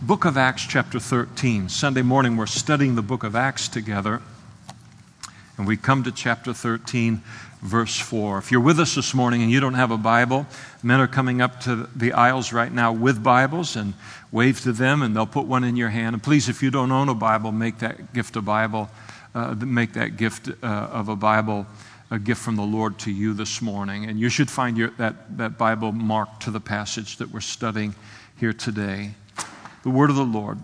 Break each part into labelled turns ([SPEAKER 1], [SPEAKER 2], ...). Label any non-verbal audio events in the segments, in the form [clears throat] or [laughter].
[SPEAKER 1] book of Acts, chapter 13. Sunday morning, we're studying the book of Acts together. And we come to chapter 13, verse 4. If you're with us this morning and you don't have a Bible, men are coming up to the aisles right now with Bibles and wave to them, and they'll put one in your hand. And please, if you don't own a Bible, make that gift a Bible, uh, make that gift uh, of a Bible a gift from the Lord to you this morning. And you should find your, that, that Bible marked to the passage that we're studying here today. The word of the Lord,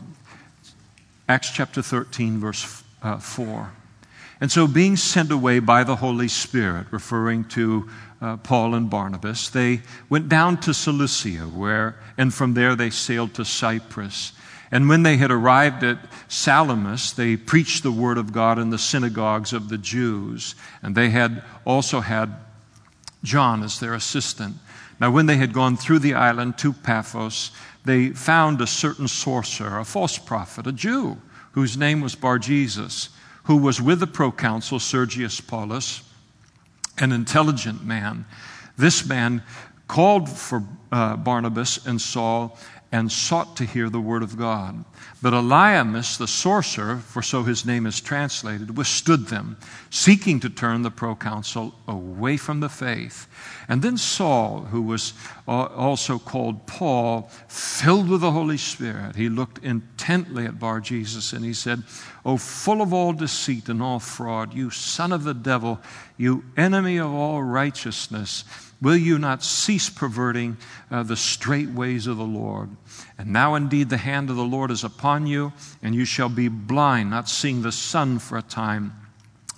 [SPEAKER 1] Acts chapter 13, verse uh, 4. And so, being sent away by the Holy Spirit, referring to uh, Paul and Barnabas, they went down to Seleucia, where, and from there they sailed to Cyprus. And when they had arrived at Salamis, they preached the word of God in the synagogues of the Jews. And they had also had John as their assistant. Now, when they had gone through the island to Paphos, they found a certain sorcerer, a false prophet, a Jew, whose name was Bar Jesus, who was with the proconsul Sergius Paulus, an intelligent man. This man called for uh, Barnabas and Saul and sought to hear the word of God. But Elymas, the sorcerer, for so his name is translated, withstood them, seeking to turn the proconsul away from the faith. And then Saul, who was uh, also called Paul, filled with the Holy Spirit, he looked intently at Bar Jesus and he said, O full of all deceit and all fraud, you son of the devil, you enemy of all righteousness, Will you not cease perverting uh, the straight ways of the Lord? And now indeed the hand of the Lord is upon you, and you shall be blind, not seeing the sun for a time.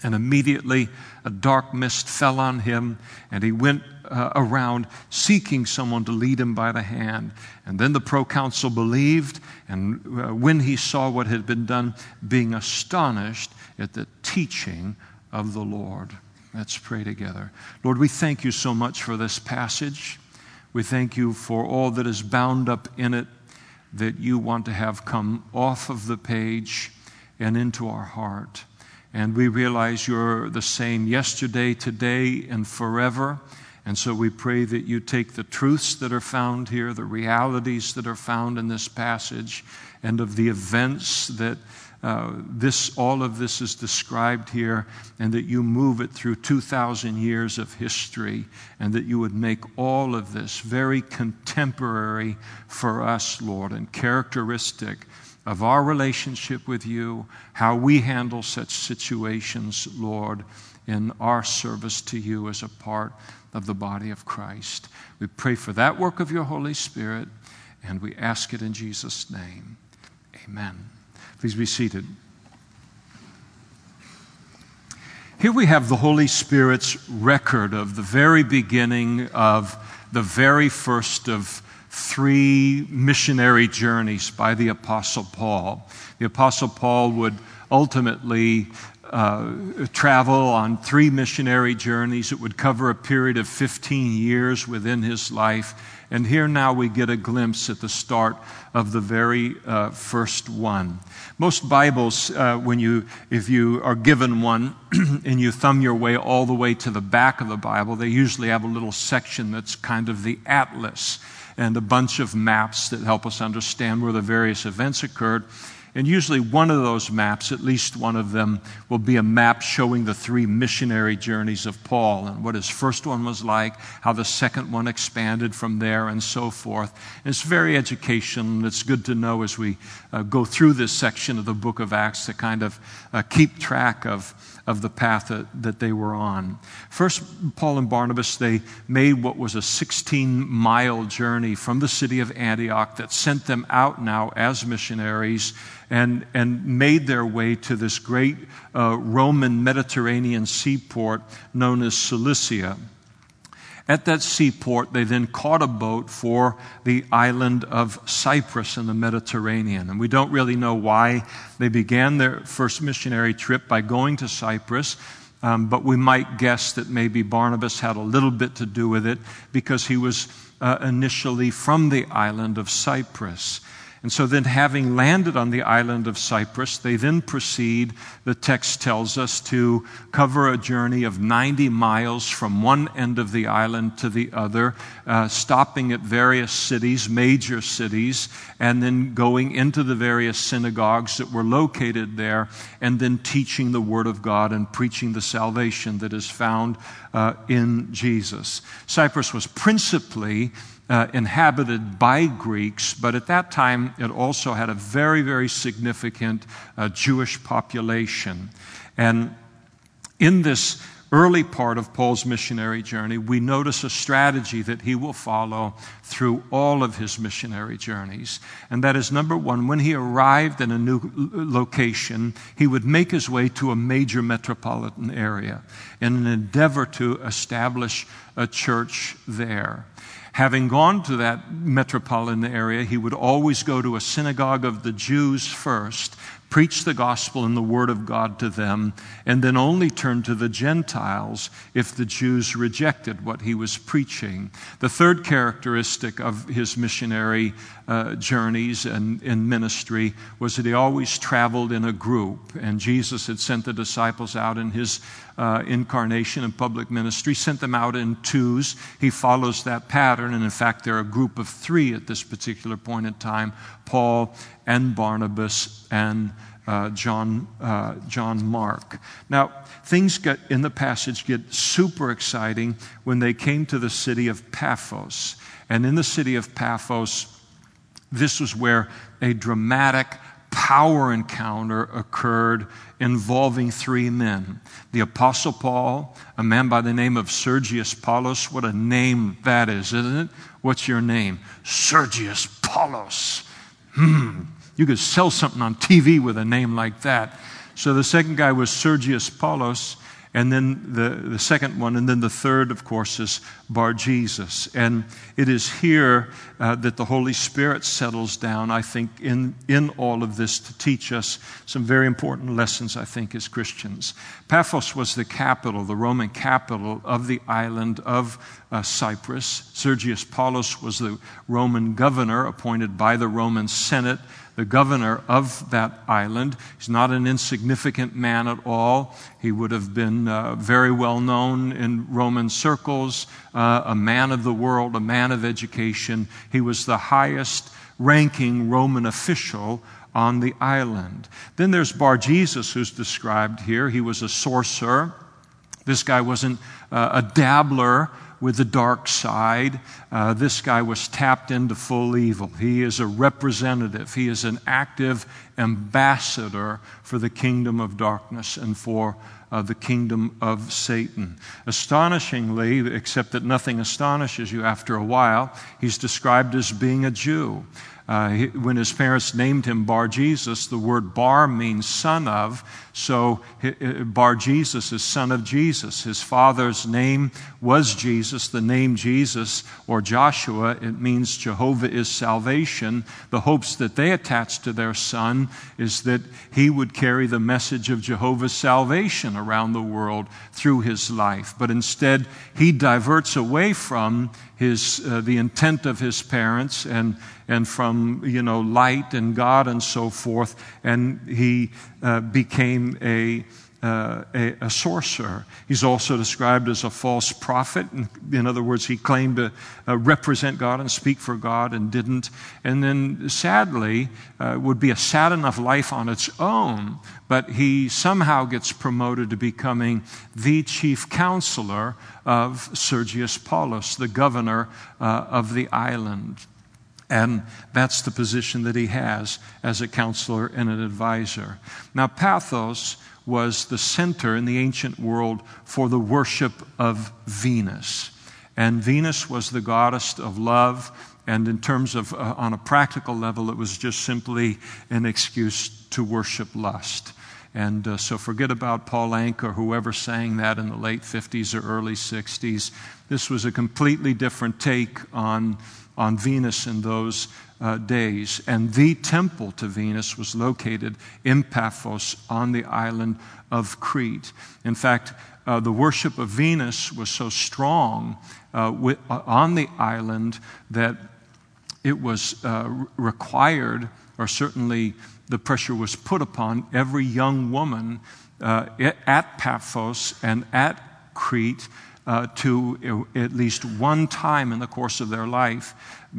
[SPEAKER 1] And immediately a dark mist fell on him, and he went uh, around seeking someone to lead him by the hand. And then the proconsul believed, and uh, when he saw what had been done, being astonished at the teaching of the Lord. Let's pray together. Lord, we thank you so much for this passage. We thank you for all that is bound up in it that you want to have come off of the page and into our heart. And we realize you're the same yesterday, today, and forever. And so we pray that you take the truths that are found here, the realities that are found in this passage, and of the events that uh, this, all of this is described here, and that you move it through 2,000 years of history, and that you would make all of this very contemporary for us, Lord, and characteristic of our relationship with you, how we handle such situations, Lord, in our service to you as a part of the body of Christ. We pray for that work of your Holy Spirit, and we ask it in Jesus' name. Amen. Please be seated. Here we have the Holy Spirit's record of the very beginning of the very first of three missionary journeys by the Apostle Paul. The Apostle Paul would ultimately uh, travel on three missionary journeys. It would cover a period of 15 years within his life. And here now we get a glimpse at the start of the very uh, first one. Most Bibles, uh, when you, if you are given one [clears throat] and you thumb your way all the way to the back of the Bible, they usually have a little section that's kind of the atlas and a bunch of maps that help us understand where the various events occurred. And usually, one of those maps, at least one of them, will be a map showing the three missionary journeys of Paul and what his first one was like, how the second one expanded from there, and so forth. And it's very educational. and It's good to know as we uh, go through this section of the book of Acts to kind of uh, keep track of of the path that, that they were on. First, Paul and Barnabas, they made what was a 16 mile journey from the city of Antioch that sent them out now as missionaries and, and made their way to this great uh, Roman Mediterranean seaport known as Seleucia. At that seaport, they then caught a boat for the island of Cyprus in the Mediterranean. And we don't really know why they began their first missionary trip by going to Cyprus. Um, but we might guess that maybe Barnabas had a little bit to do with it because he was uh, initially from the island of Cyprus. And so then, having landed on the island of Cyprus, they then proceed, the text tells us, to cover a journey of 90 miles from one end of the island to the other, uh, stopping at various cities, major cities, and then going into the various synagogues that were located there, and then teaching the Word of God and preaching the salvation that is found uh, in Jesus. Cyprus was principally uh, inhabited by Greeks, but at that time it also had a very, very significant uh, Jewish population. And in this early part of Paul's missionary journey, we notice a strategy that he will follow through all of his missionary journeys. And that is number one, when he arrived in a new location, he would make his way to a major metropolitan area in an endeavor to establish a church there. Having gone to that metropolitan area, he would always go to a synagogue of the Jews first, preach the gospel and the word of God to them, and then only turn to the Gentiles if the Jews rejected what he was preaching. The third characteristic of his missionary uh, journeys and in ministry was that he always traveled in a group. And Jesus had sent the disciples out in his uh, incarnation and public ministry, sent them out in twos. He follows that pattern. And in fact, they're a group of three at this particular point in time Paul and Barnabas and uh, John, uh, John Mark. Now, things get, in the passage get super exciting when they came to the city of Paphos. And in the city of Paphos, this was where a dramatic power encounter occurred involving three men the Apostle Paul, a man by the name of Sergius Paulus. What a name that is, isn't it? What's your name? Sergius Paulus. Hmm. You could sell something on TV with a name like that. So the second guy was Sergius Paulus and then the, the second one, and then the third, of course, is Bar Jesus. And it is here uh, that the Holy Spirit settles down, I think, in, in all of this to teach us some very important lessons, I think, as Christians. Paphos was the capital, the Roman capital of the island of uh, Cyprus. Sergius Paulus was the Roman governor appointed by the Roman Senate the governor of that island. He's not an insignificant man at all. He would have been uh, very well known in Roman circles, uh, a man of the world, a man of education. He was the highest ranking Roman official on the island. Then there's Bar Jesus, who's described here. He was a sorcerer. This guy wasn't uh, a dabbler with the dark side. Uh, this guy was tapped into full evil. He is a representative, he is an active ambassador for the kingdom of darkness and for uh, the kingdom of Satan. Astonishingly, except that nothing astonishes you after a while, he's described as being a Jew. Uh, he, when his parents named him Bar Jesus, the word Bar means son of. So Bar Jesus is son of Jesus. His father's name was Jesus. The name Jesus or Joshua, it means Jehovah is salvation. The hopes that they attached to their son is that he would carry the message of Jehovah's salvation around the world through his life. But instead, he diverts away from his, uh, the intent of his parents and and from, you know, light and God and so forth. And he uh, became a, uh, a, a, sorcerer. He's also described as a false prophet. In other words, he claimed to uh, represent God and speak for God and didn't. And then, sadly, uh, would be a sad enough life on its own, but he somehow gets promoted to becoming the chief counselor of Sergius Paulus, the governor uh, of the island. And that's the position that he has as a counselor and an advisor. Now, Paphos was the center in the ancient world for the worship of Venus. And Venus was the goddess of love. And in terms of, uh, on a practical level, it was just simply an excuse to worship lust. And uh, so forget about Paul Anka or whoever sang that in the late 50s or early 60s. This was a completely different take on on Venus in those uh, days. And the temple to Venus was located in Paphos on the island of Crete. In fact, uh, the worship of Venus was so strong uh, with, uh, on the island that it was uh, required, or certainly the pressure was put upon every young woman uh, at Paphos and at Crete uh, to at least one time in the course of their life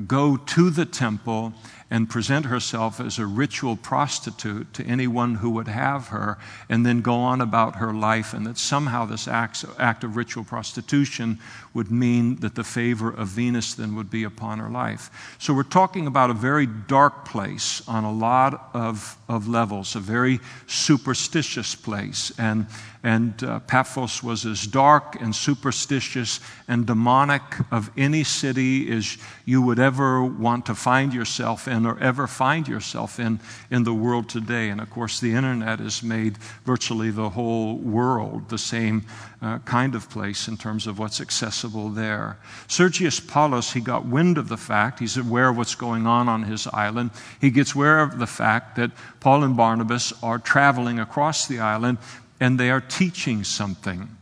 [SPEAKER 1] go to the temple and present herself as a ritual prostitute to anyone who would have her, and then go on about her life, and that somehow this act, act of ritual prostitution would mean that the favor of Venus then would be upon her life. So we're talking about a very dark place on a lot of, of levels, a very superstitious place. And, and uh, Paphos was as dark and superstitious and demonic of any city as you would ever want to find yourself in or ever find yourself in in the world today. And of course, the internet has made virtually the whole world the same uh, kind of place in terms of what's accessible there. Sergius Paulus, he got wind of the fact, he's aware of what's going on on his island. He gets aware of the fact that Paul and Barnabas are traveling across the island and they are teaching something.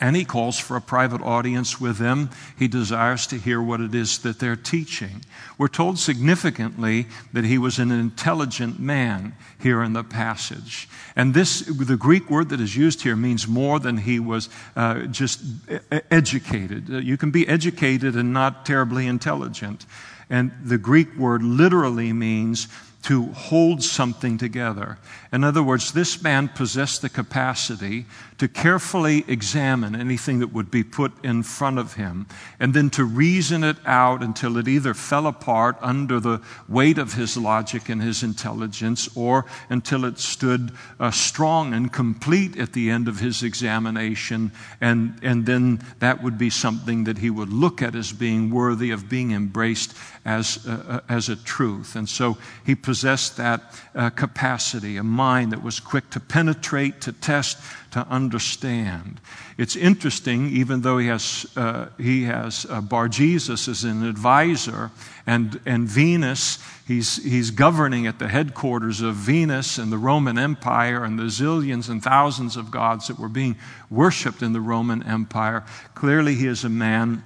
[SPEAKER 1] And he calls for a private audience with them. He desires to hear what it is that they're teaching. We're told significantly that he was an intelligent man here in the passage. And this, the Greek word that is used here means more than he was uh, just educated. Uh, you can be educated and not terribly intelligent. And the Greek word literally means to hold something together. In other words, this man possessed the capacity to carefully examine anything that would be put in front of him and then to reason it out until it either fell apart under the weight of his logic and his intelligence or until it stood uh, strong and complete at the end of his examination. And, and then that would be something that he would look at as being worthy of being embraced as, uh, uh as a truth. And so he possessed that uh, capacity, a mind that was quick to penetrate, to test, to understand. It's interesting, even though he has, uh, he has uh, Bar Jesus as an advisor, and, and Venus, he's, he's governing at the headquarters of Venus and the Roman Empire and the zillions and thousands of gods that were being worshiped in the Roman Empire. Clearly, he is a man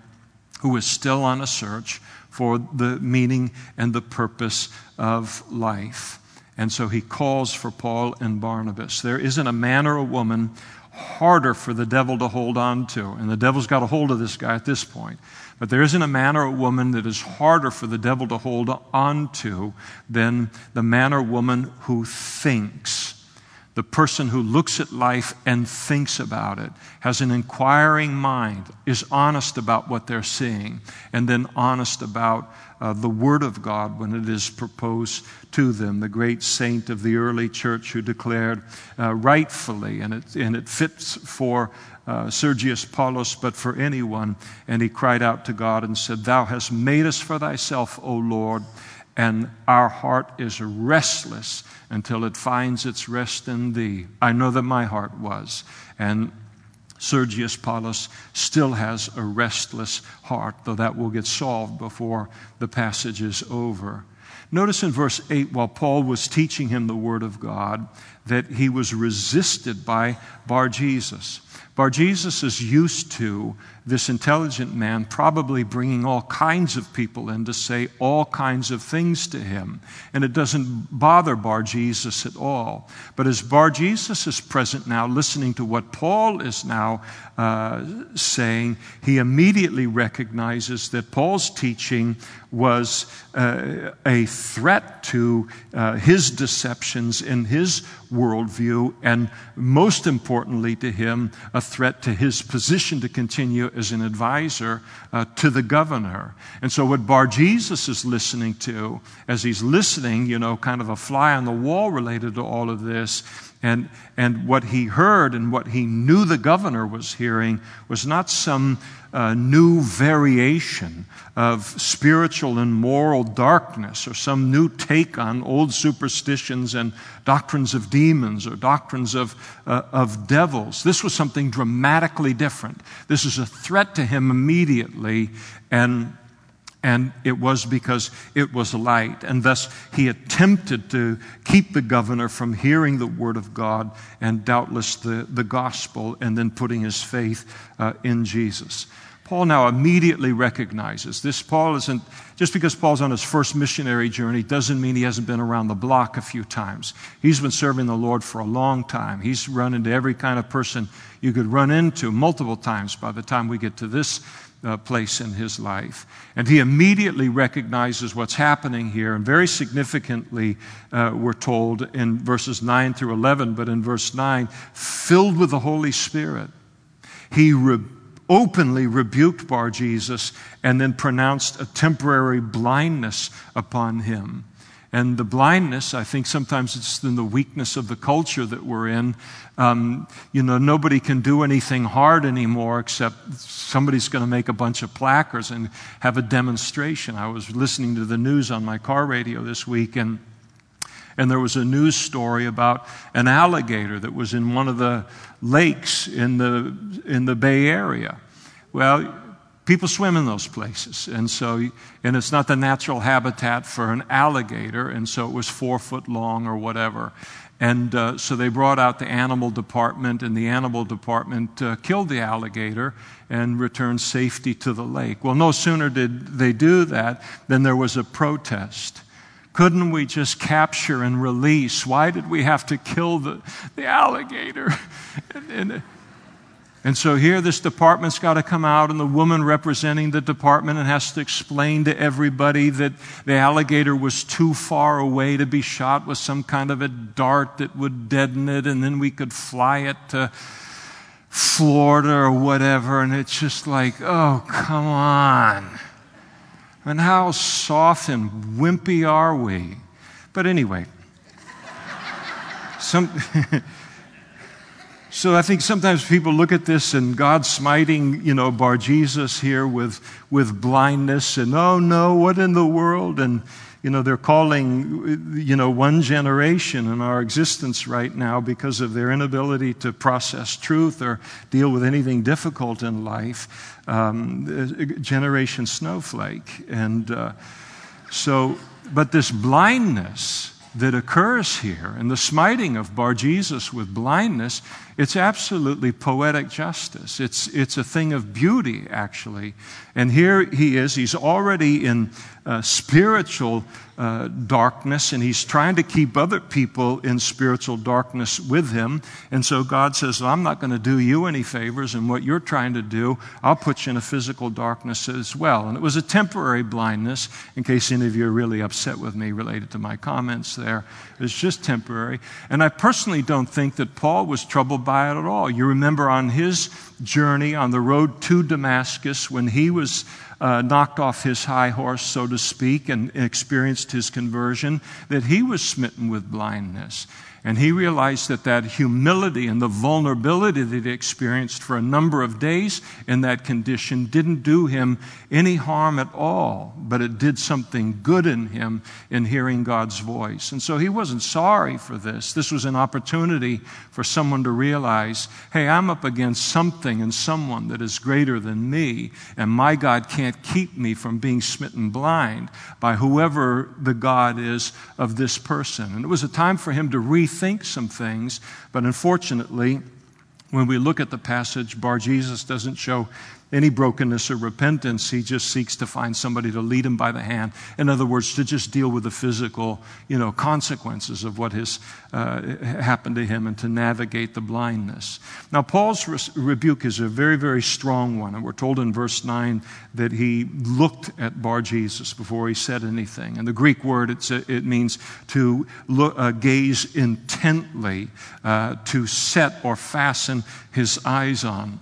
[SPEAKER 1] who is still on a search for the meaning and the purpose of life. And so he calls for Paul and Barnabas. There isn't a man or a woman harder for the devil to hold on to. And the devil's got a hold of this guy at this point. But there isn't a man or a woman that is harder for the devil to hold on to than the man or woman who thinks. The person who looks at life and thinks about it, has an inquiring mind, is honest about what they're seeing, and then honest about uh, the Word of God when it is proposed to them. The great saint of the early church who declared uh, rightfully, and it, and it fits for uh, Sergius Paulus, but for anyone. And he cried out to God and said, Thou hast made us for thyself, O Lord, and our heart is restless until it finds its rest in thee. I know that my heart was. And Sergius Paulus still has a restless heart, though that will get solved before the passage is over. Notice in verse 8, while Paul was teaching him the Word of God, that he was resisted by Bar Jesus. Bar Jesus is used to this intelligent man probably bringing all kinds of people in to say all kinds of things to him. And it doesn't bother Bar Jesus at all. But as Bar Jesus is present now, listening to what Paul is now uh, saying, he immediately recognizes that Paul's teaching was uh, a threat to uh, his deceptions in his worldview, and most importantly to him, a threat to his position to continue as an advisor uh, to the governor. And so, what Bar Jesus is listening to, as he's listening, you know, kind of a fly on the wall related to all of this, and, and what he heard and what he knew the governor was hearing was not some uh, new variation of spiritual and moral darkness or some new take on old superstitions and doctrines of demons or doctrines of, uh, of devils. This was something dramatically different. This is a threat to him immediately, and and it was because it was light. And thus he attempted to keep the governor from hearing the word of God and doubtless the, the gospel and then putting his faith uh, in Jesus. Paul now immediately recognizes this. Paul isn't, just because Paul's on his first missionary journey doesn't mean he hasn't been around the block a few times. He's been serving the Lord for a long time. He's run into every kind of person you could run into multiple times by the time we get to this uh, place in his life. And he immediately recognizes what's happening here. And very significantly, uh, we're told in verses 9 through 11, but in verse 9, filled with the Holy Spirit, he re- openly rebuked Bar Jesus and then pronounced a temporary blindness upon him. And the blindness, I think sometimes it's in the weakness of the culture that we're in. Um, you know, nobody can do anything hard anymore except somebody's going to make a bunch of placards and have a demonstration. I was listening to the news on my car radio this week, and and there was a news story about an alligator that was in one of the lakes in the, in the Bay Area. Well, people swim in those places. And so, and it's not the natural habitat for an alligator, and so it was four foot long or whatever. And uh, so they brought out the animal department, and the animal department uh, killed the alligator and returned safety to the lake. Well, no sooner did they do that than there was a protest. Couldn't we just capture and release? Why did we have to kill the, the alligator? [laughs] and, and, and so here, this department's got to come out, and the woman representing the department and has to explain to everybody that the alligator was too far away to be shot with some kind of a dart that would deaden it, and then we could fly it to Florida or whatever. And it's just like, oh, come on. And how soft and wimpy are we? But anyway, some. [laughs] so I think sometimes people look at this and God smiting, you know, Bar Jesus here with, with blindness and, oh no, what in the world? And you know, they're calling, you know, one generation in our existence right now because of their inability to process truth or deal with anything difficult in life, um, Generation Snowflake. And uh, so, but this blindness that occurs here and the smiting of Bar Jesus with blindness, it's absolutely poetic justice. It's, it's a thing of beauty, actually. And here he is, he's already in uh, spiritual uh, darkness, and he's trying to keep other people in spiritual darkness with him. And so God says, well, I'm not going to do you any favors, and what you're trying to do, I'll put you in a physical darkness as well. And it was a temporary blindness, in case any of you are really upset with me related to my comments there. It's just temporary. And I personally don't think that Paul was troubled by it at all. You remember on his journey on the road to Damascus when he was uh, knocked off his high horse, so to speak, and experienced his conversion, that he was smitten with blindness. And he realized that that humility and the vulnerability that he experienced for a number of days in that condition didn't do him any harm at all, but it did something good in him in hearing God's voice. And so he wasn't sorry for this. This was an opportunity for someone to realize hey, I'm up against something and someone that is greater than me, and my God can't keep me from being smitten blind by whoever the God is of this person. And it was a time for him to rethink rethink some things. But unfortunately, when we look at the passage, Bar Jesus doesn't show any brokenness or repentance. He just seeks to find somebody to lead him by the hand. In other words, to just deal with the physical, you know, consequences of what has uh, happened to him and to navigate the blindness. Now, Paul's re- rebuke is a very, very strong one, and we're told in verse nine that he looked at Bar Jesus before he said anything. And the Greek word it means to look, uh, gaze intently, uh, to set or fasten his eyes on.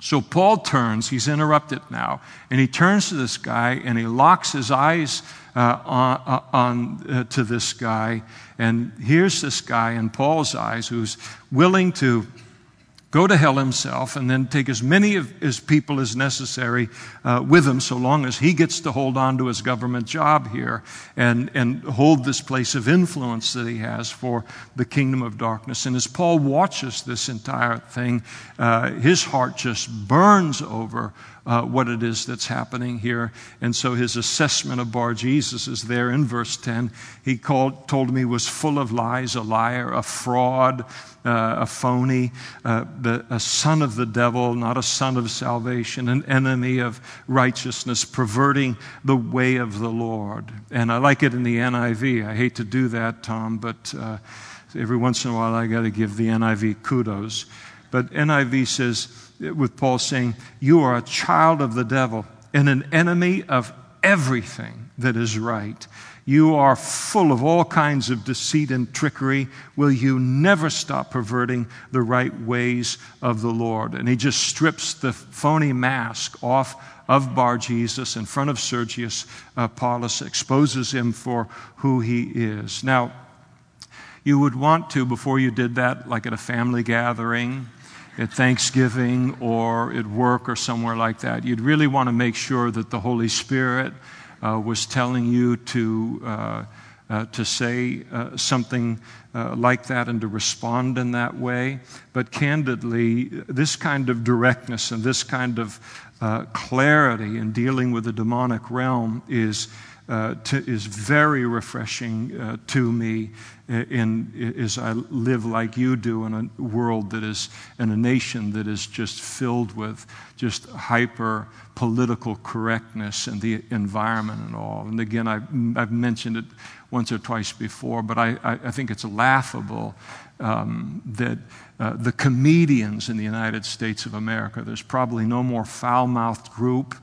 [SPEAKER 1] So Paul turns, he's interrupted now, and he turns to this guy and he locks his eyes uh, on, uh, on uh, to this guy. And here's this guy in Paul's eyes who's willing to go to hell himself and then take as many of his people as necessary uh, with him so long as he gets to hold on to his government job here and, and hold this place of influence that he has for the kingdom of darkness. And as Paul watches this entire thing, uh, his heart just burns over uh, what it is that's happening here. And so his assessment of Bar Jesus is there in verse 10. He called, told me was full of lies, a liar, a fraud, uh, a phony, uh, the, a son of the devil, not a son of salvation, an enemy of righteousness, perverting the way of the Lord. And I like it in the NIV. I hate to do that, Tom, but uh, every once in a while I got to give the NIV kudos. But NIV says, with Paul saying, You are a child of the devil and an enemy of everything that is right. You are full of all kinds of deceit and trickery. Will you never stop perverting the right ways of the Lord? And he just strips the phony mask off of Bar Jesus in front of Sergius uh, Paulus, exposes him for who he is. Now, you would want to, before you did that, like at a family gathering, at Thanksgiving, or at work, or somewhere like that, you'd really want to make sure that the Holy Spirit uh, was telling you to, uh, uh, to say uh, something uh, like that and to respond in that way. But candidly, this kind of directness and this kind of uh, clarity in dealing with the demonic realm is. Uh, to, is very refreshing uh, to me in, as I live like you do in a world that is, in a nation that is just filled with just hyper political correctness and the environment and all. And again, I've, I've mentioned it once or twice before, but I, I think it's laughable um, that uh, the comedians in the United States of America, there's probably no more foul mouthed group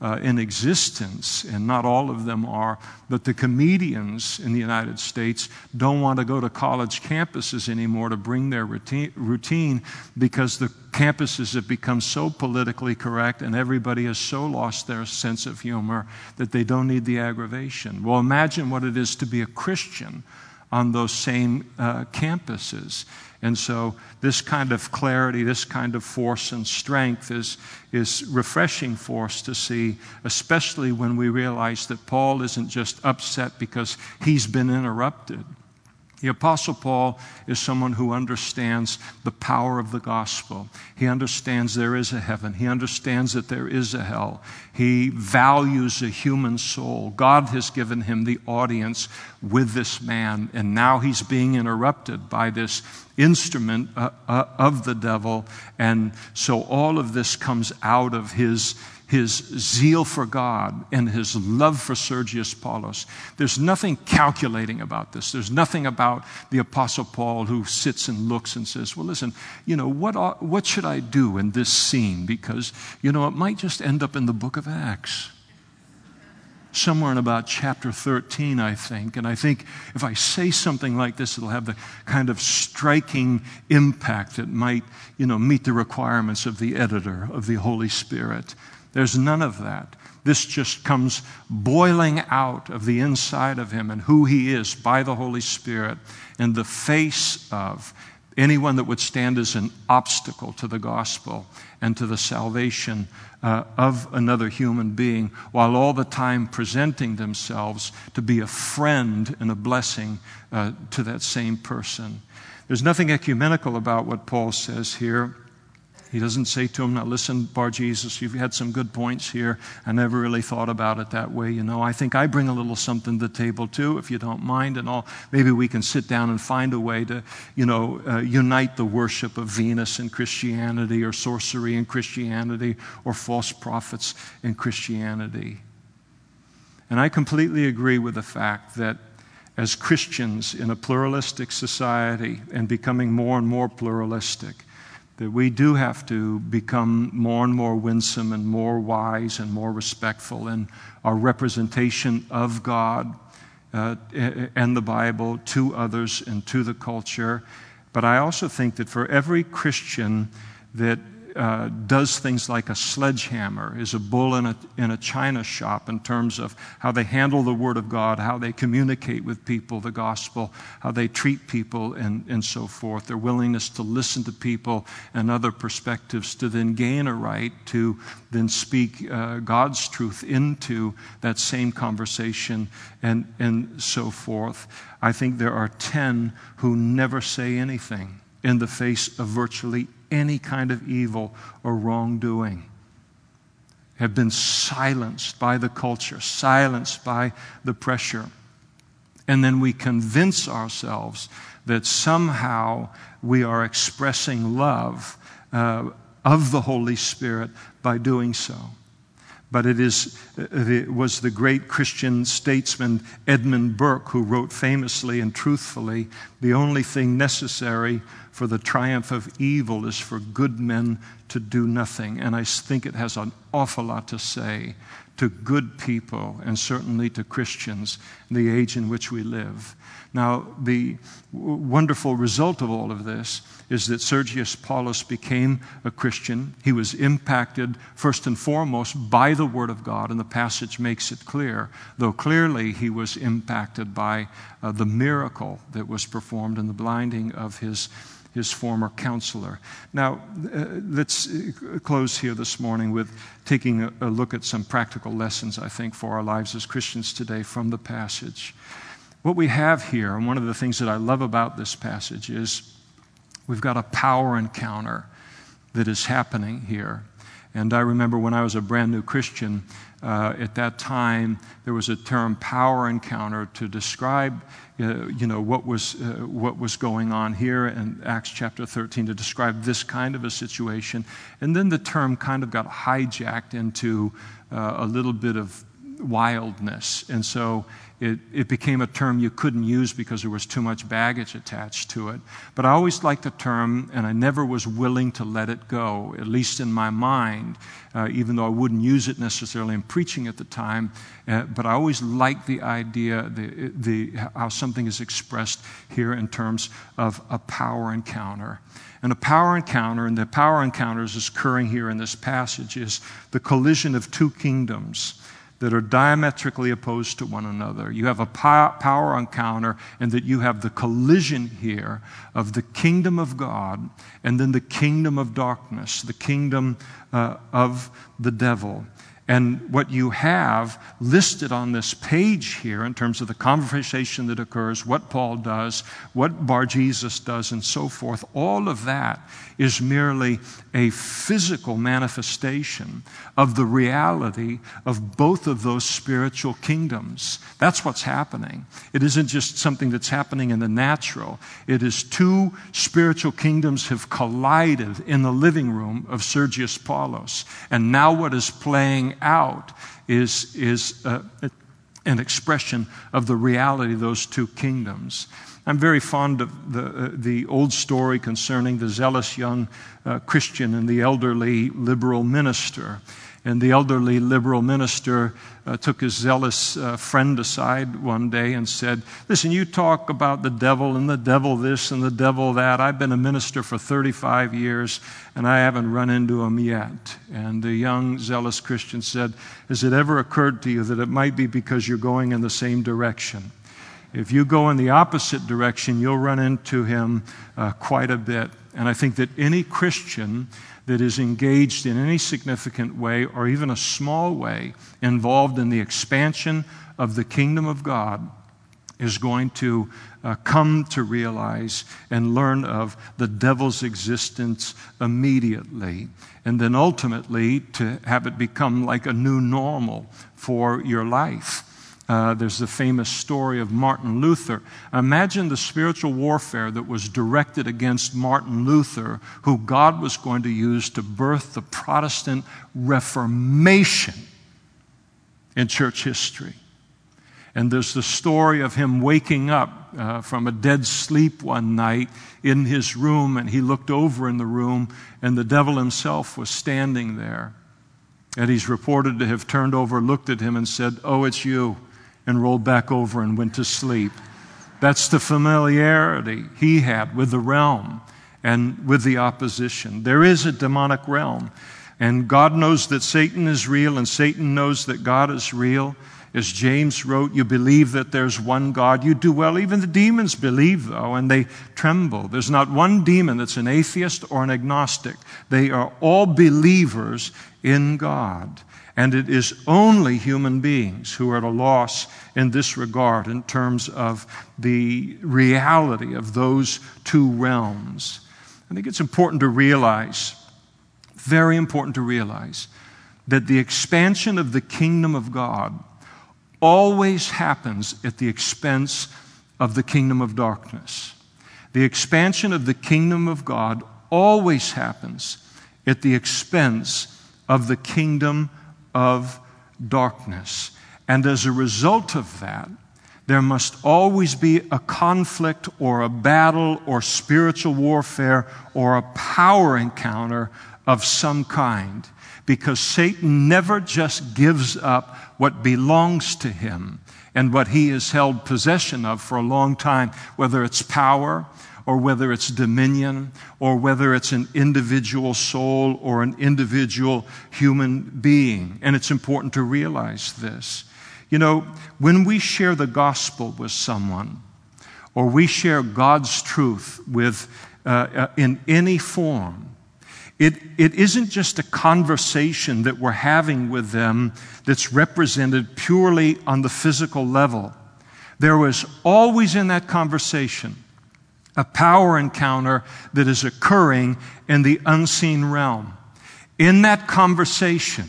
[SPEAKER 1] uh, in existence, and not all of them are, but the comedians in the United States don't want to go to college campuses anymore to bring their routine because the campuses have become so politically correct and everybody has so lost their sense of humor that they don't need the aggravation. Well, imagine what it is to be a Christian on those same uh, campuses. And so, this kind of clarity, this kind of force and strength is, is refreshing for us to see, especially when we realize that Paul isn't just upset because he's been interrupted. The Apostle Paul is someone who understands the power of the gospel. He understands there is a heaven. He understands that there is a hell. He values a human soul. God has given him the audience with this man, and now he's being interrupted by this instrument uh, uh, of the devil. And so all of this comes out of his his zeal for God and his love for Sergius Paulus. There's nothing calculating about this. There's nothing about the Apostle Paul who sits and looks and says, Well, listen, you know, what, ought, what should I do in this scene? Because, you know, it might just end up in the book of Acts. Somewhere in about chapter 13, I think. And I think if I say something like this, it'll have the kind of striking impact that might, you know, meet the requirements of the editor of the Holy Spirit. There's none of that. This just comes boiling out of the inside of him and who he is by the Holy Spirit in the face of anyone that would stand as an obstacle to the gospel and to the salvation uh, of another human being, while all the time presenting themselves to be a friend and a blessing uh, to that same person. There's nothing ecumenical about what Paul says here. He doesn't say to him, Now listen, Bar Jesus, you've had some good points here. I never really thought about it that way. You know, I think I bring a little something to the table too, if you don't mind, and all. Maybe we can sit down and find a way to, you know, uh, unite the worship of Venus in Christianity, or sorcery in Christianity, or false prophets in Christianity. And I completely agree with the fact that as Christians in a pluralistic society and becoming more and more pluralistic, that we do have to become more and more winsome and more wise and more respectful in our representation of God uh, and the Bible to others and to the culture. But I also think that for every Christian that uh, does things like a sledgehammer, is a bull in a, in a china shop in terms of how they handle the Word of God, how they communicate with people the gospel, how they treat people, and, and so forth. Their willingness to listen to people and other perspectives to then gain a right to then speak uh, God's truth into that same conversation and, and so forth. I think there are 10 who never say anything in the face of virtually any kind of evil or wrongdoing. have been silenced by the culture, silenced by the pressure. And then we convince ourselves that somehow we are expressing love uh, of the Holy Spirit by doing so. But it, is, it was the great Christian statesman Edmund Burke who wrote famously and truthfully the only thing necessary for the triumph of evil is for good men to do nothing. And I think it has an awful lot to say to good people and certainly to Christians in the age in which we live. Now, the wonderful result of all of this is that Sergius Paulus became a Christian. He was impacted first and foremost by the Word of God, and the passage makes it clear, though clearly he was impacted by uh, the miracle that was performed in the blinding of his his former counselor. Now, uh, let's uh, close here this morning with taking a, a look at some practical lessons, I think, for our lives as Christians today from the passage. What we have here, and one of the things that I love about this passage, is we've got a power encounter that is happening here. And I remember when I was a brand new Christian, uh, at that time, there was a term power encounter to describe you know, what was, uh, what was going on here in Acts chapter 13 to describe this kind of a situation. And then the term kind of got hijacked into uh, a little bit of wildness. And so it, it became a term you couldn't use because there was too much baggage attached to it. But I always liked the term, and I never was willing to let it go, at least in my mind, uh, even though I wouldn't use it necessarily in preaching at the time. Uh, but I always liked the idea, the, the, how something is expressed here in terms of a power encounter. And a power encounter, and the power encounters occurring here in this passage, is the collision of two kingdoms that are diametrically opposed to one another. You have a power encounter, and that you have the collision here of the kingdom of God and then the kingdom of darkness, the kingdom uh, of the devil. And what you have listed on this page here in terms of the conversation that occurs, what Paul does, what Bar Jesus does, and so forth, all of that is merely a physical manifestation of the reality of both of those spiritual kingdoms. That's what's happening. It isn't just something that's happening in the natural, it is two spiritual kingdoms have collided in the living room of Sergius Paulus. And now what is playing out is, is uh, an expression of the reality of those two kingdoms. I'm very fond of the, uh, the old story concerning the zealous young uh, Christian and the elderly liberal minister. And the elderly liberal minister uh, took his zealous uh, friend aside one day and said, Listen, you talk about the devil and the devil this and the devil that. I've been a minister for 35 years and I haven't run into him yet. And the young zealous Christian said, Has it ever occurred to you that it might be because you're going in the same direction? If you go in the opposite direction, you'll run into him uh, quite a bit. And I think that any Christian that is engaged in any significant way or even a small way involved in the expansion of the kingdom of God is going to uh, come to realize and learn of the devil's existence immediately, and then ultimately to have it become like a new normal for your life. Uh, there's the famous story of Martin Luther. Imagine the spiritual warfare that was directed against Martin Luther, who God was going to use to birth the Protestant Reformation in church history. And there's the story of him waking up uh, from a dead sleep one night in his room, and he looked over in the room, and the devil himself was standing there. And he's reported to have turned over, looked at him, and said, Oh, it's you and rolled back over and went to sleep. That's the familiarity he had with the realm and with the opposition. There is a demonic realm, and God knows that Satan is real, and Satan knows that God is real. As James wrote, you believe that there's one God. You do well. Even the demons believe, though, and they tremble. There's not one demon that's an atheist or an agnostic. They are all believers in God. And it is only human beings who are at a loss in this regard in terms of the reality of those two realms. I think it's important to realize, very important to realize, that the expansion of the kingdom of God always happens at the expense of the kingdom of darkness. The expansion of the kingdom of God always happens at the expense of the kingdom of darkness. And as a result of that, there must always be a conflict or a battle or spiritual warfare or a power encounter of some kind. Because Satan never just gives up what belongs to him and what he has held possession of for a long time, whether it's power or whether it's dominion or whether it's an individual soul or an individual human being. And it's important to realize this. You know, when we share the gospel with someone, or we share God's truth with, uh, uh, in any form, it, it isn't just a conversation that we're having with them that's represented purely on the physical level. There was always in that conversation a power encounter that is occurring in the unseen realm. In that conversation,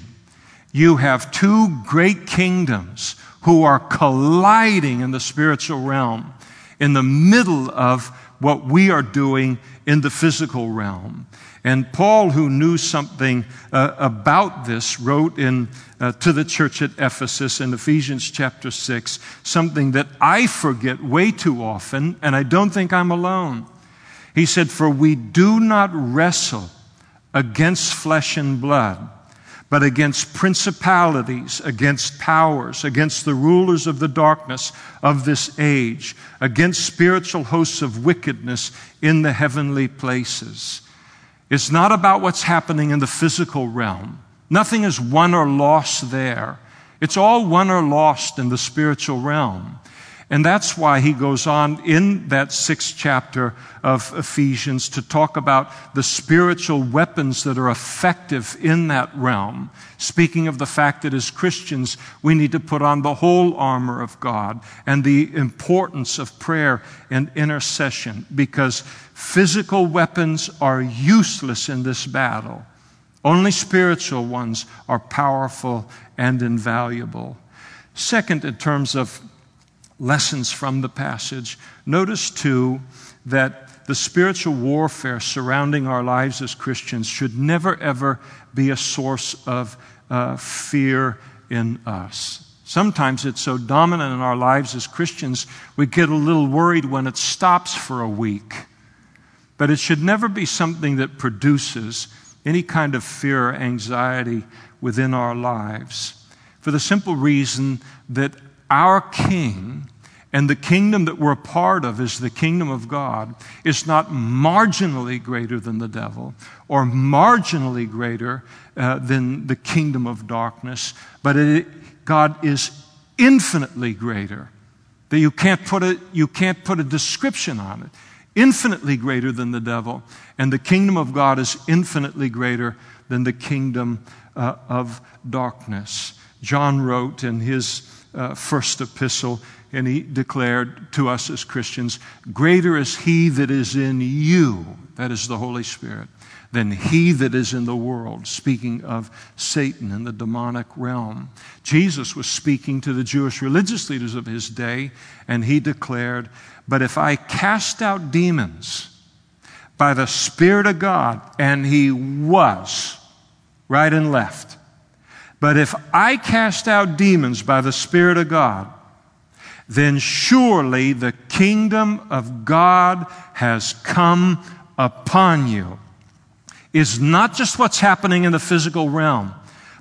[SPEAKER 1] you have two great kingdoms who are colliding in the spiritual realm in the middle of what we are doing in the physical realm. And Paul, who knew something uh, about this, wrote in uh, to the church at Ephesus in Ephesians chapter 6 something that I forget way too often, and I don't think I'm alone. He said, For we do not wrestle against flesh and blood but against principalities, against powers, against the rulers of the darkness of this age, against spiritual hosts of wickedness in the heavenly places. It's not about what's happening in the physical realm. Nothing is won or lost there. It's all won or lost in the spiritual realm. And that's why he goes on in that sixth chapter of Ephesians to talk about the spiritual weapons that are effective in that realm. Speaking of the fact that as Christians, we need to put on the whole armor of God and the importance of prayer and intercession because physical weapons are useless in this battle. Only spiritual ones are powerful and invaluable. Second, in terms of lessons from the passage. Notice, too, that the spiritual warfare surrounding our lives as Christians should never, ever be a source of uh, fear in us. Sometimes it's so dominant in our lives as Christians, we get a little worried when it stops for a week. But it should never be something that produces any kind of fear or anxiety within our lives. For the simple reason that our king and the kingdom that we're a part of is the kingdom of God is not marginally greater than the devil or marginally greater uh, than the kingdom of darkness, but it, God is infinitely greater. That you can't put a, you can't put a description on it. Infinitely greater than the devil. And the kingdom of God is infinitely greater than the kingdom uh, of darkness. John wrote in his uh, first epistle, and he declared to us as Christians, Greater is he that is in you, that is the Holy Spirit, than he that is in the world, speaking of Satan and the demonic realm. Jesus was speaking to the Jewish religious leaders of his day, and he declared, But if I cast out demons by the Spirit of God, and he was right and left, but if I cast out demons by the Spirit of God, then surely the kingdom of God has come upon you. Is not just what's happening in the physical realm,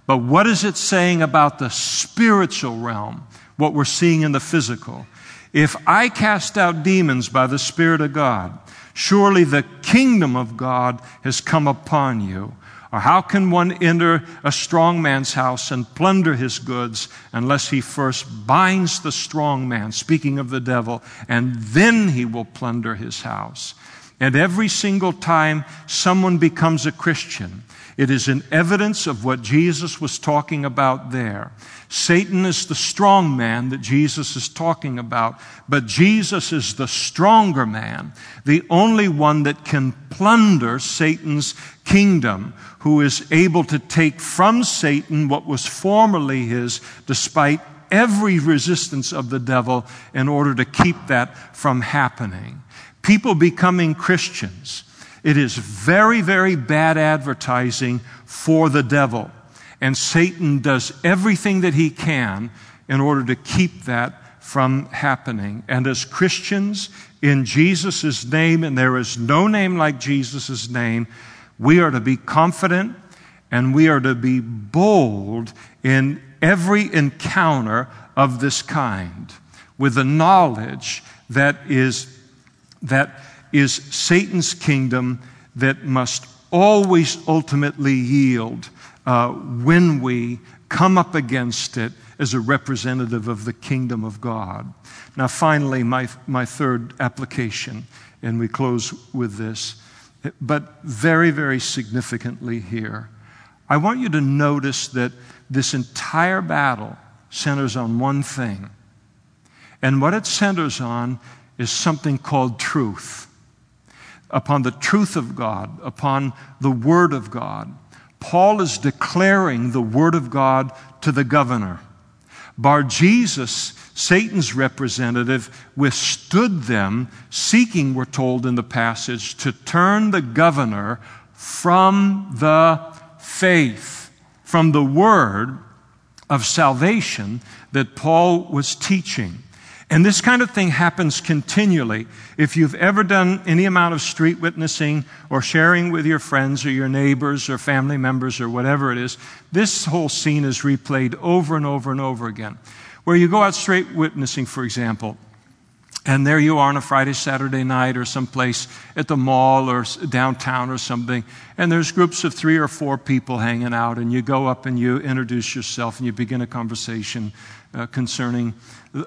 [SPEAKER 1] but what is it saying about the spiritual realm, what we're seeing in the physical? If I cast out demons by the Spirit of God, surely the kingdom of God has come upon you. Or how can one enter a strong man's house and plunder his goods unless he first binds the strong man, speaking of the devil, and then he will plunder his house? And every single time someone becomes a Christian, it is an evidence of what Jesus was talking about there. Satan is the strong man that Jesus is talking about, but Jesus is the stronger man, the only one that can plunder Satan's kingdom, who is able to take from Satan what was formerly his, despite every resistance of the devil, in order to keep that from happening. People becoming Christians it is very, very bad advertising for the devil. And Satan does everything that he can in order to keep that from happening. And as Christians in Jesus' name, and there is no name like Jesus' name, we are to be confident and we are to be bold in every encounter of this kind with the knowledge that is that is Satan's kingdom that must always ultimately yield uh, when we come up against it as a representative of the kingdom of God. Now, finally, my, my third application, and we close with this, but very, very significantly here. I want you to notice that this entire battle centers on one thing. And what it centers on is something called truth upon the truth of God, upon the Word of God. Paul is declaring the Word of God to the governor. Bar Jesus, Satan's representative, withstood them, seeking, we're told in the passage, to turn the governor from the faith, from the word of salvation that Paul was teaching. And this kind of thing happens continually. If you've ever done any amount of street witnessing or sharing with your friends or your neighbors or family members or whatever it is, this whole scene is replayed over and over and over again. Where you go out straight witnessing, for example, and there you are on a Friday, Saturday night, or someplace at the mall or downtown or something, and there's groups of three or four people hanging out, and you go up and you introduce yourself and you begin a conversation uh, concerning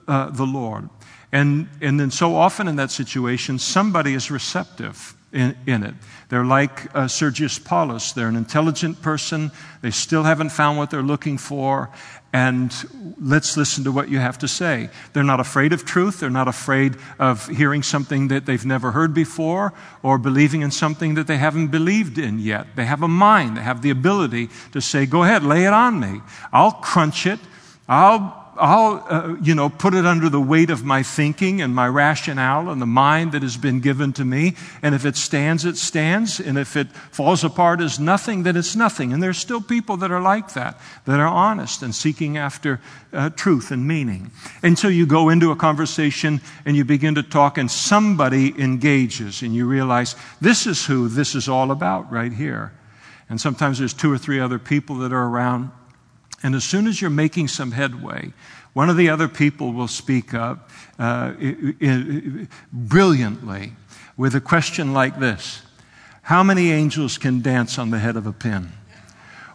[SPEAKER 1] uh, the Lord. And, and then, so often in that situation, somebody is receptive in, in it. They're like uh, Sergius Paulus. They're an intelligent person. They still haven't found what they're looking for. And let's listen to what you have to say. They're not afraid of truth. They're not afraid of hearing something that they've never heard before or believing in something that they haven't believed in yet. They have a mind. They have the ability to say, go ahead, lay it on me. I'll crunch it. I'll I'll, uh, you know, put it under the weight of my thinking and my rationale and the mind that has been given to me. And if it stands, it stands. And if it falls apart as nothing, then it's nothing. And there's still people that are like that, that are honest and seeking after uh, truth and meaning. And so you go into a conversation and you begin to talk, and somebody engages, and you realize this is who this is all about right here. And sometimes there's two or three other people that are around and as soon as you're making some headway, one of the other people will speak up uh, brilliantly with a question like this How many angels can dance on the head of a pin?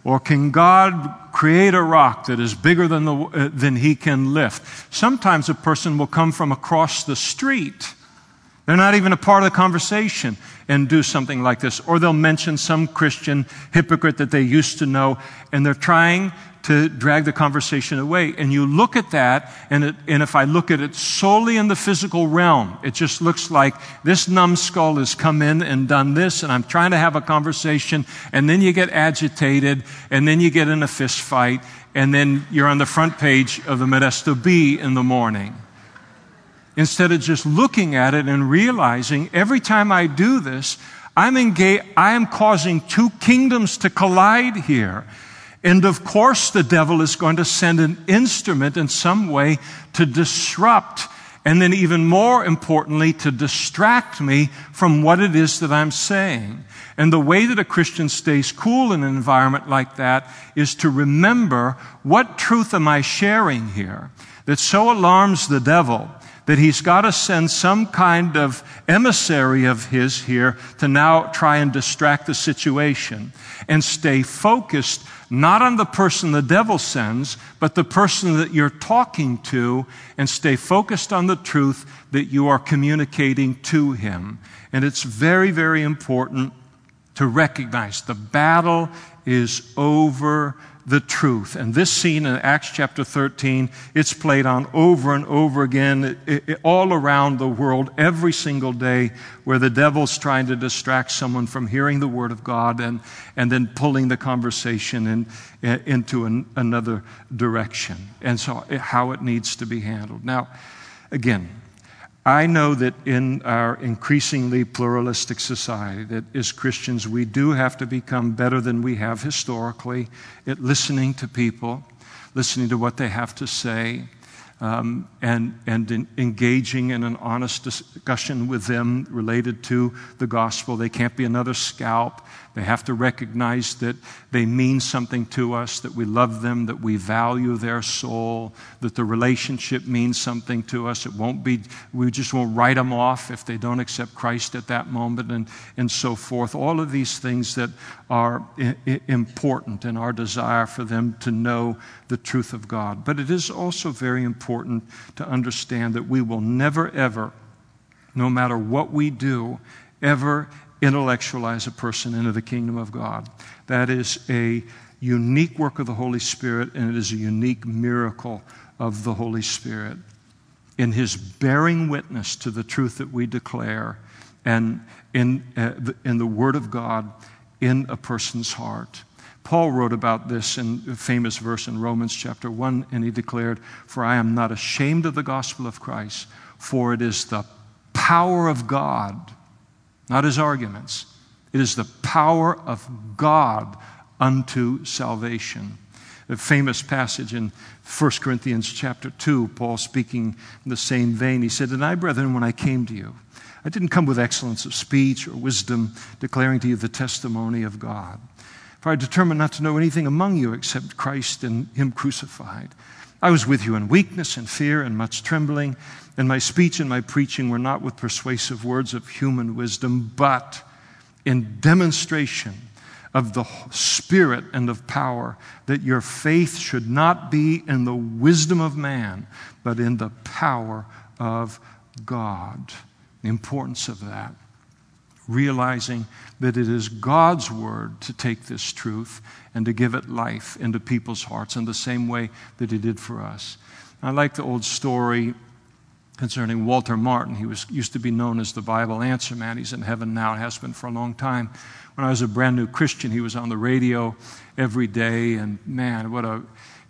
[SPEAKER 1] Or can God create a rock that is bigger than, the, uh, than he can lift? Sometimes a person will come from across the street. They're not even a part of the conversation and do something like this. Or they'll mention some Christian hypocrite that they used to know, and they're trying to drag the conversation away. And you look at that, and, it, and if I look at it solely in the physical realm, it just looks like this numbskull has come in and done this, and I'm trying to have a conversation, and then you get agitated, and then you get in a fist fight, and then you're on the front page of the Modesto Bee in the morning. Instead of just looking at it and realizing every time I do this, I'm engaged, I am causing two kingdoms to collide here. And of course, the devil is going to send an instrument in some way to disrupt and then, even more importantly, to distract me from what it is that I'm saying. And the way that a Christian stays cool in an environment like that is to remember what truth am I sharing here that so alarms the devil that he's got to send some kind of emissary of his here to now try and distract the situation and stay focused not on the person the devil sends, but the person that you're talking to, and stay focused on the truth that you are communicating to him. And it's very, very important to recognize the battle is over the truth. And this scene in Acts chapter 13, it's played on over and over again, it, it, all around the world, every single day, where the devil's trying to distract someone from hearing the word of God and, and then pulling the conversation in, in, into an, another direction. And so, how it needs to be handled. Now, again, I know that in our increasingly pluralistic society, that as Christians, we do have to become better than we have historically at listening to people, listening to what they have to say, um, and, and in engaging in an honest discussion with them related to the gospel. They can't be another scalp. They have to recognize that they mean something to us, that we love them, that we value their soul, that the relationship means something to us. It won't be, we just won't write them off if they don't accept Christ at that moment, and, and so forth. All of these things that are I- important in our desire for them to know the truth of God. But it is also very important to understand that we will never, ever, no matter what we do, ever intellectualize a person into the kingdom of God. That is a unique work of the Holy Spirit, and it is a unique miracle of the Holy Spirit in his bearing witness to the truth that we declare and in, uh, the, in the Word of God in a person's heart. Paul wrote about this in a famous verse in Romans chapter 1, and he declared, For I am not ashamed of the gospel of Christ, for it is the power of God not his arguments. It is the power of God unto salvation. A famous passage in 1 Corinthians chapter 2, Paul speaking in the same vein, he said, And I, brethren, when I came to you, I didn't come with excellence of speech or wisdom, declaring to you the testimony of God. For I determined not to know anything among you except Christ and Him crucified. I was with you in weakness and fear and much trembling. And my speech and my preaching were not with persuasive words of human wisdom, but in demonstration of the Spirit and of power, that your faith should not be in the wisdom of man, but in the power of God. The importance of that. Realizing that it is God's word to take this truth and to give it life into people's hearts in the same way that He did for us. I like the old story concerning Walter Martin. He was, used to be known as the Bible Answer Man. He's in heaven now, has been for a long time. When I was a brand new Christian, he was on the radio every day, and man, what a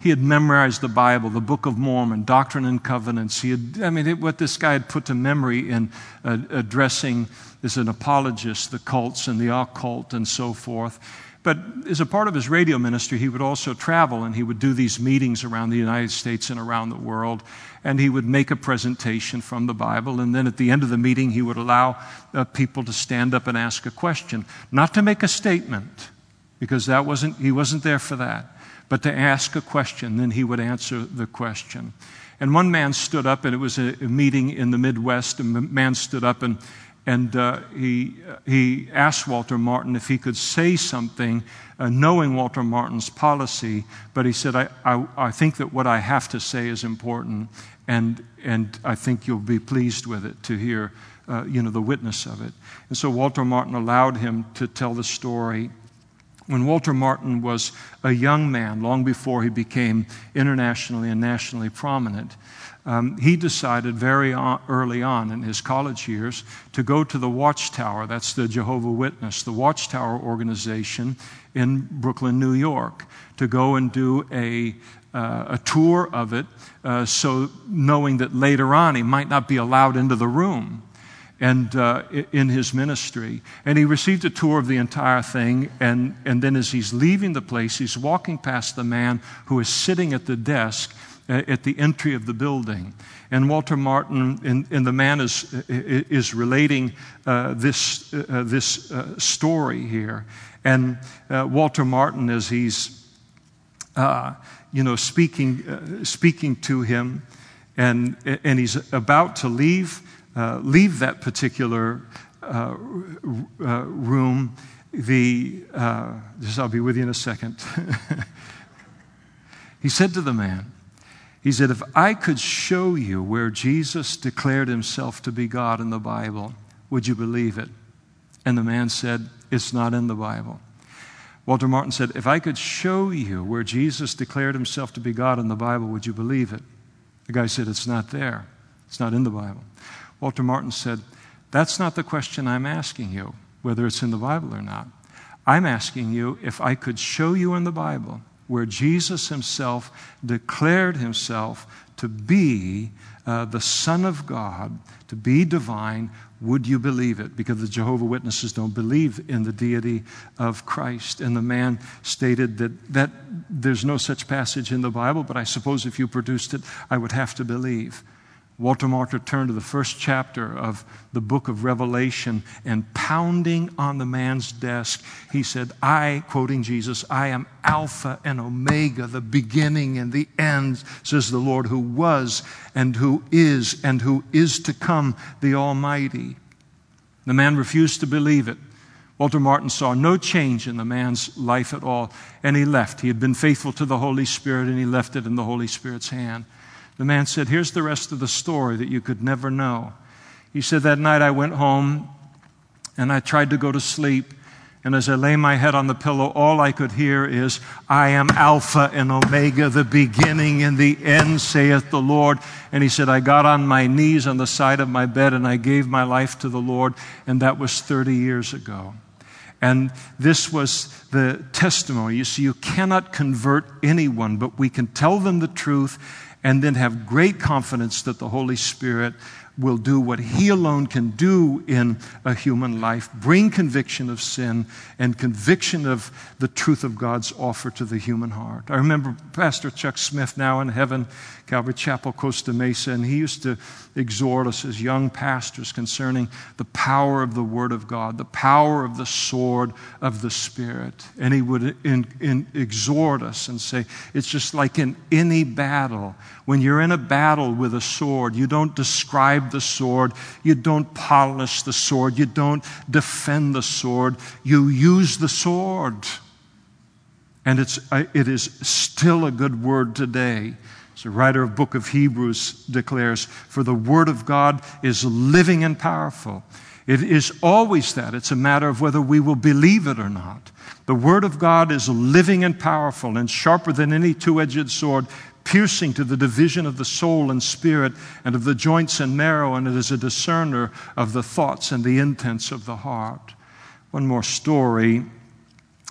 [SPEAKER 1] he had memorized the Bible, the Book of Mormon, Doctrine and Covenants. He had, I mean, it, what this guy had put to memory in uh, addressing as an apologist the cults and the occult and so forth. But as a part of his radio ministry, he would also travel and he would do these meetings around the United States and around the world. And he would make a presentation from the Bible. And then at the end of the meeting, he would allow uh, people to stand up and ask a question. Not to make a statement, because that wasn't, he wasn't there for that, but to ask a question. Then he would answer the question. And one man stood up, and it was a, a meeting in the Midwest. A man stood up and and uh, he, he asked Walter Martin if he could say something, uh, knowing Walter Martin's policy, but he said, I, I, I, think that what I have to say is important, and, and I think you'll be pleased with it to hear uh, you know, the witness of it. And so Walter Martin allowed him to tell the story. When Walter Martin was a young man, long before he became internationally and nationally prominent, um, he decided very on, early on in his college years to go to the Watchtower. That's the Jehovah Witness, the Watchtower organization in Brooklyn, New York, to go and do a uh, a tour of it, uh, so knowing that later on he might not be allowed into the room and uh, in his ministry. And he received a tour of the entire thing. And, and then as he's leaving the place, he's walking past the man who is sitting at the desk at the entry of the building. And Walter Martin, and, the man is, is relating uh, this, uh, this uh, story here. And uh, Walter Martin, as he's uh, you know, speaking, speaking to him, and, and he's about to leave, leave that particular room, the, uh, just I'll be with you in a second. [laughs] he said to the man, he said, If I could show you where Jesus declared himself to be God in the Bible, would you believe it? And the man said, It's not in the Bible. Walter Martin said, If I could show you where Jesus declared himself to be God in the Bible, would you believe it? The guy said, It's not there. It's not in the Bible. Walter Martin said, That's not the question I'm asking you, whether it's in the Bible or not. I'm asking you if I could show you in the Bible where Jesus himself declared himself to be uh, the Son of God, to be divine, would you believe it? Because the Jehovah Witnesses don't believe in the deity of Christ. And the man stated that, that there's no such passage in the Bible, but I suppose if you produced it, I would have to believe. Walter Martin turned to the first chapter of the book of Revelation and pounding on the man's desk, he said, I, quoting Jesus, I am Alpha and Omega, the beginning and the end, says the Lord, who was and who is and who is to come, the Almighty. The man refused to believe it. Walter Martin saw no change in the man's life at all, and he left. He had been faithful to the Holy Spirit, and he left it in the Holy Spirit's hand. The man said, Here's the rest of the story that you could never know. He said, That night I went home and I tried to go to sleep. And as I lay my head on the pillow, all I could hear is, I am Alpha and Omega, the beginning and the end, saith the Lord. And he said, I got on my knees on the side of my bed and I gave my life to the Lord. And that was 30 years ago. And this was the testimony. You see, you cannot convert anyone, but we can tell them the truth and then have great confidence that the Holy Spirit will do what He alone can do in a human life bring conviction of sin and conviction of the truth of God's offer to the human heart. I remember Pastor Chuck Smith, now in heaven, Calvary Chapel, Costa Mesa, and he used to exhort us as young pastors concerning the power of the Word of God, the power of the sword of the Spirit. And he would in, in, exhort us and say, it's just like in any battle. When you're in a battle with a sword, you don't describe the sword, you don't polish the sword, you don't defend the sword, you use the sword. And it's, uh, it is still a good word today the writer of book of Hebrews declares, For the word of God is living and powerful. It is always that. It's a matter of whether we will believe it or not. The word of God is living and powerful and sharper than any two edged sword, piercing to the division of the soul and spirit and of the joints and marrow, and it is a discerner of the thoughts and the intents of the heart. One more story.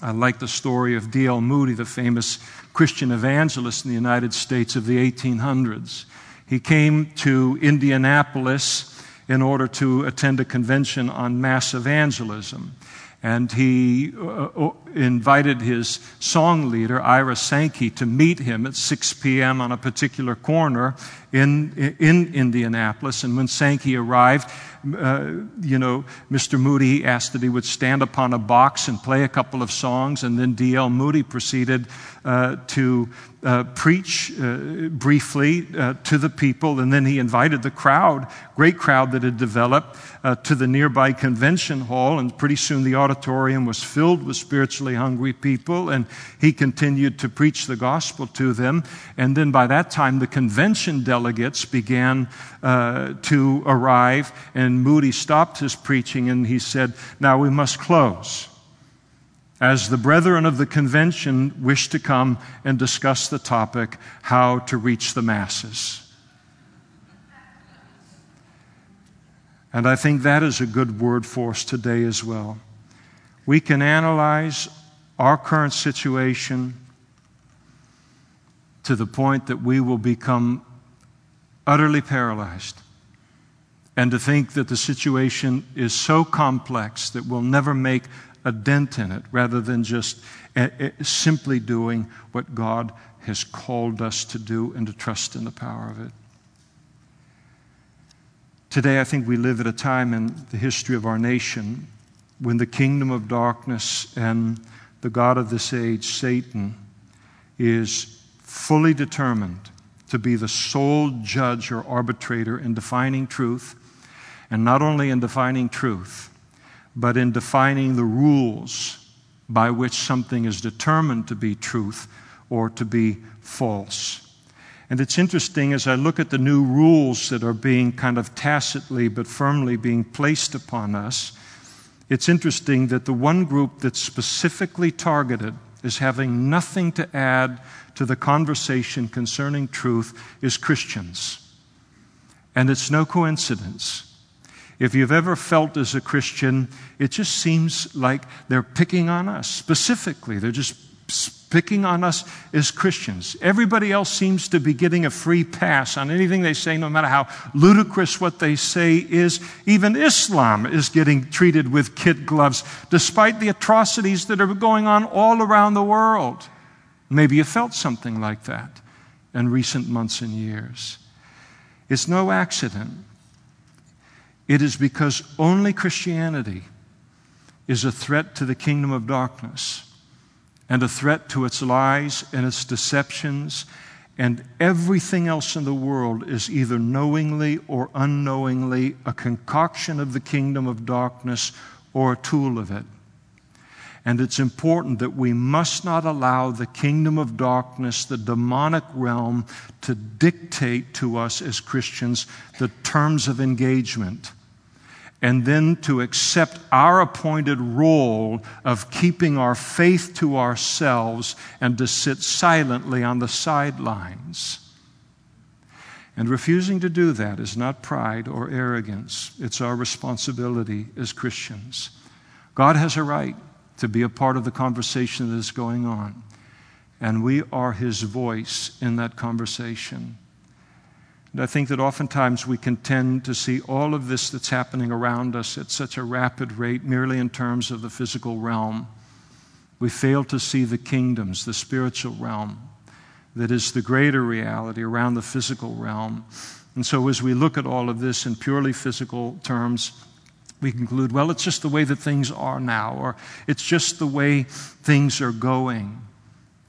[SPEAKER 1] I like the story of D.L. Moody, the famous Christian evangelist in the United States of the 1800s. He came to Indianapolis in order to attend a convention on mass evangelism. And he uh, uh invited his song leader, Ira Sankey, to meet him at 6 p.m. on a particular corner in, in Indianapolis. And when Sankey arrived, uh, you know, Mr. Moody asked that he would stand upon a box and play a couple of songs, and then D.L. Moody proceeded uh, to uh, preach uh, briefly uh, to the people, and then he invited the crowd, great crowd that had developed, uh, to the nearby convention hall, and pretty soon the auditorium was filled with spiritually hungry people, and he continued to preach the gospel to them. And then by that time, the convention delegates began uh, to arrive, and Moody stopped his preaching and he said, Now we must close as the brethren of the convention wish to come and discuss the topic how to reach the masses. And I think that is a good word for us today as well. We can analyze our current situation to the point that we will become utterly paralyzed. And to think that the situation is so complex that we'll never make a dent in it rather than just uh, uh, simply doing what God has called us to do and to trust in the power of it. Today, I think we live at a time in the history of our nation when the kingdom of darkness and the God of this age, Satan, is fully determined to be the sole judge or arbitrator in defining truth, and not only in defining truth, but in defining the rules by which something is determined to be truth or to be false. And it's interesting as I look at the new rules that are being kind of tacitly but firmly being placed upon us, it's interesting that the one group that's specifically targeted as having nothing to add to the conversation concerning truth is Christians. And it's no coincidence. If you've ever felt as a Christian, it just seems like they're picking on us specifically. They're just picking on us as Christians. Everybody else seems to be getting a free pass on anything they say, no matter how ludicrous what they say is. Even Islam is getting treated with kid gloves, despite the atrocities that are going on all around the world. Maybe you felt something like that in recent months and years. It's no accident. It is because only Christianity is a threat to the kingdom of darkness and a threat to its lies and its deceptions, and everything else in the world is either knowingly or unknowingly a concoction of the kingdom of darkness or a tool of it. And it's important that we must not allow the kingdom of darkness, the demonic realm, to dictate to us as Christians the terms of engagement and then to accept our appointed role of keeping our faith to ourselves and to sit silently on the sidelines. And refusing to do that is not pride or arrogance, it's our responsibility as Christians. God has a right to be a part of the conversation that is going on, and we are His voice in that conversation. And I think that oftentimes we can tend to see all of this that's happening around us at such a rapid rate merely in terms of the physical realm. We fail to see the kingdoms, the spiritual realm, that is the greater reality around the physical realm. And so as we look at all of this in purely physical terms, we conclude, well, it's just the way that things are now, or it's just the way things are going,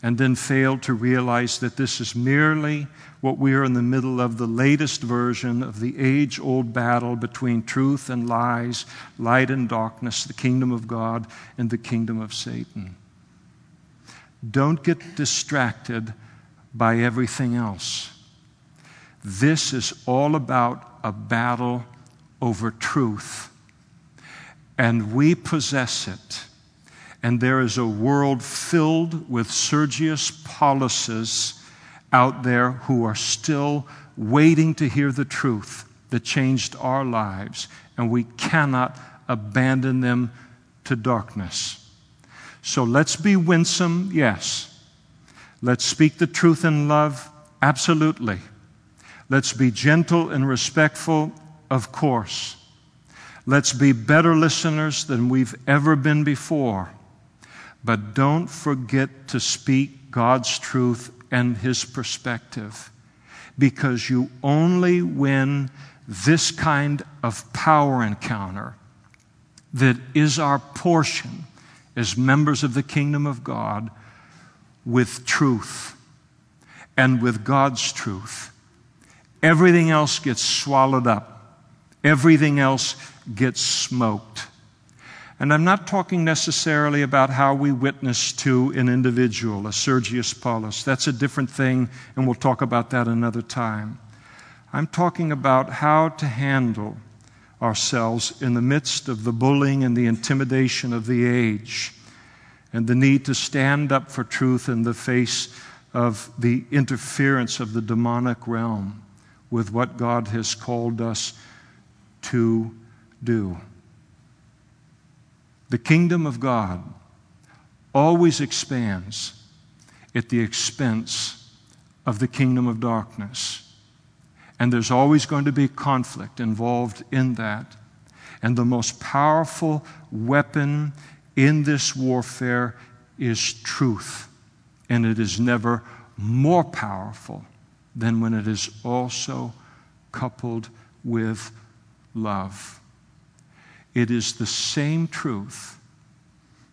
[SPEAKER 1] and then fail to realize that this is merely what we are in the middle of the latest version of the age old battle between truth and lies, light and darkness, the kingdom of God and the kingdom of Satan. Don't get distracted by everything else. This is all about a battle over truth, and we possess it. And there is a world filled with Sergius Pauluses out there who are still waiting to hear the truth that changed our lives, and we cannot abandon them to darkness. So let's be winsome, yes. Let's speak the truth in love, absolutely. Let's be gentle and respectful, of course. Let's be better listeners than we've ever been before. But don't forget to speak God's truth and his perspective. Because you only win this kind of power encounter that is our portion as members of the kingdom of God with truth and with God's truth. Everything else gets swallowed up, everything else gets smoked. And I'm not talking necessarily about how we witness to an individual, a Sergius Paulus. That's a different thing, and we'll talk about that another time. I'm talking about how to handle ourselves in the midst of the bullying and the intimidation of the age, and the need to stand up for truth in the face of the interference of the demonic realm with what God has called us to do. The kingdom of God always expands at the expense of the kingdom of darkness. And there's always going to be conflict involved in that. And the most powerful weapon in this warfare is truth. And it is never more powerful than when it is also coupled with love. It is the same truth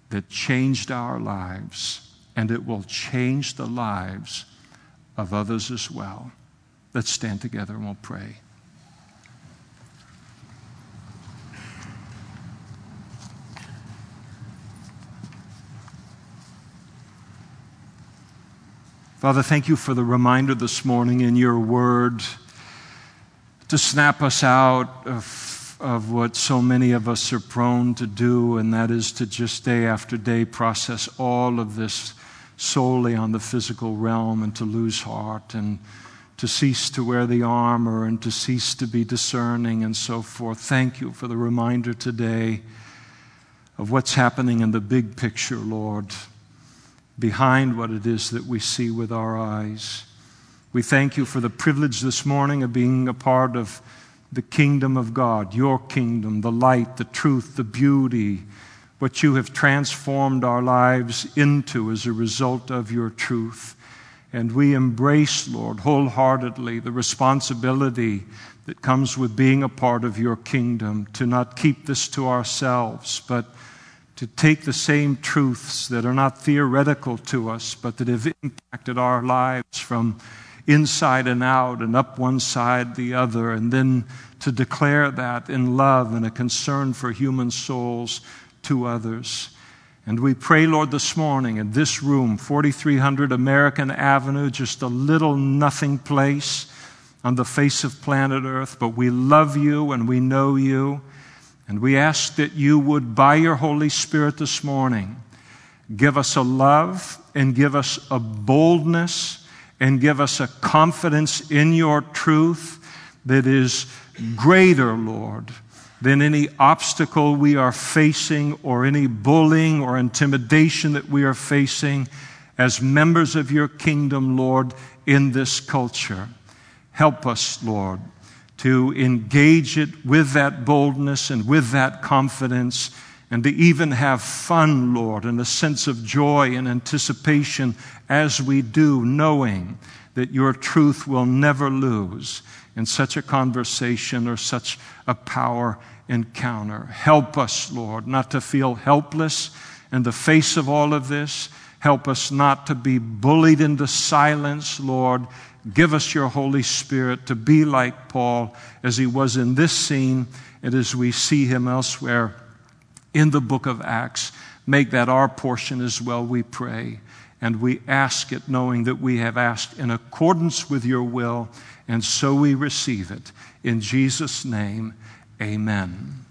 [SPEAKER 1] that changed our lives, and it will change the lives of others as well. Let's stand together and we'll pray. Father, thank you for the reminder this morning in your word to snap us out of of what so many of us are prone to do, and that is to just day after day process all of this solely on the physical realm and to lose heart and to cease to wear the armor and to cease to be discerning and so forth. Thank you for the reminder today of what's happening in the big picture, Lord, behind what it is that we see with our eyes. We thank you for the privilege this morning of being a part of the kingdom of God, your kingdom, the light, the truth, the beauty, what you have transformed our lives into as a result of your truth. And we embrace, Lord, wholeheartedly the responsibility that comes with being a part of your kingdom to not keep this to ourselves, but to take the same truths that are not theoretical to us, but that have impacted our lives from inside and out and up one side, the other, and then to declare that in love and a concern for human souls to others. And we pray, Lord, this morning in this room, 4300 American Avenue, just a little nothing place on the face of planet Earth, but we love you and we know you. And we ask that you would, by your Holy Spirit this morning, give us a love and give us a boldness and give us a confidence in your truth that is greater, Lord, than any obstacle we are facing or any bullying or intimidation that we are facing as members of your kingdom, Lord, in this culture. Help us, Lord, to engage it with that boldness and with that confidence and to even have fun, Lord, and a sense of joy and anticipation as we do, knowing that your truth will never lose in such a conversation or such a power encounter. Help us, Lord, not to feel helpless in the face of all of this. Help us not to be bullied into silence, Lord. Give us your Holy Spirit to be like Paul as he was in this scene and as we see him elsewhere in the book of Acts. Make that our portion as well, we pray. And we ask it knowing that we have asked in accordance with your will, and so we receive it. In Jesus' name, amen.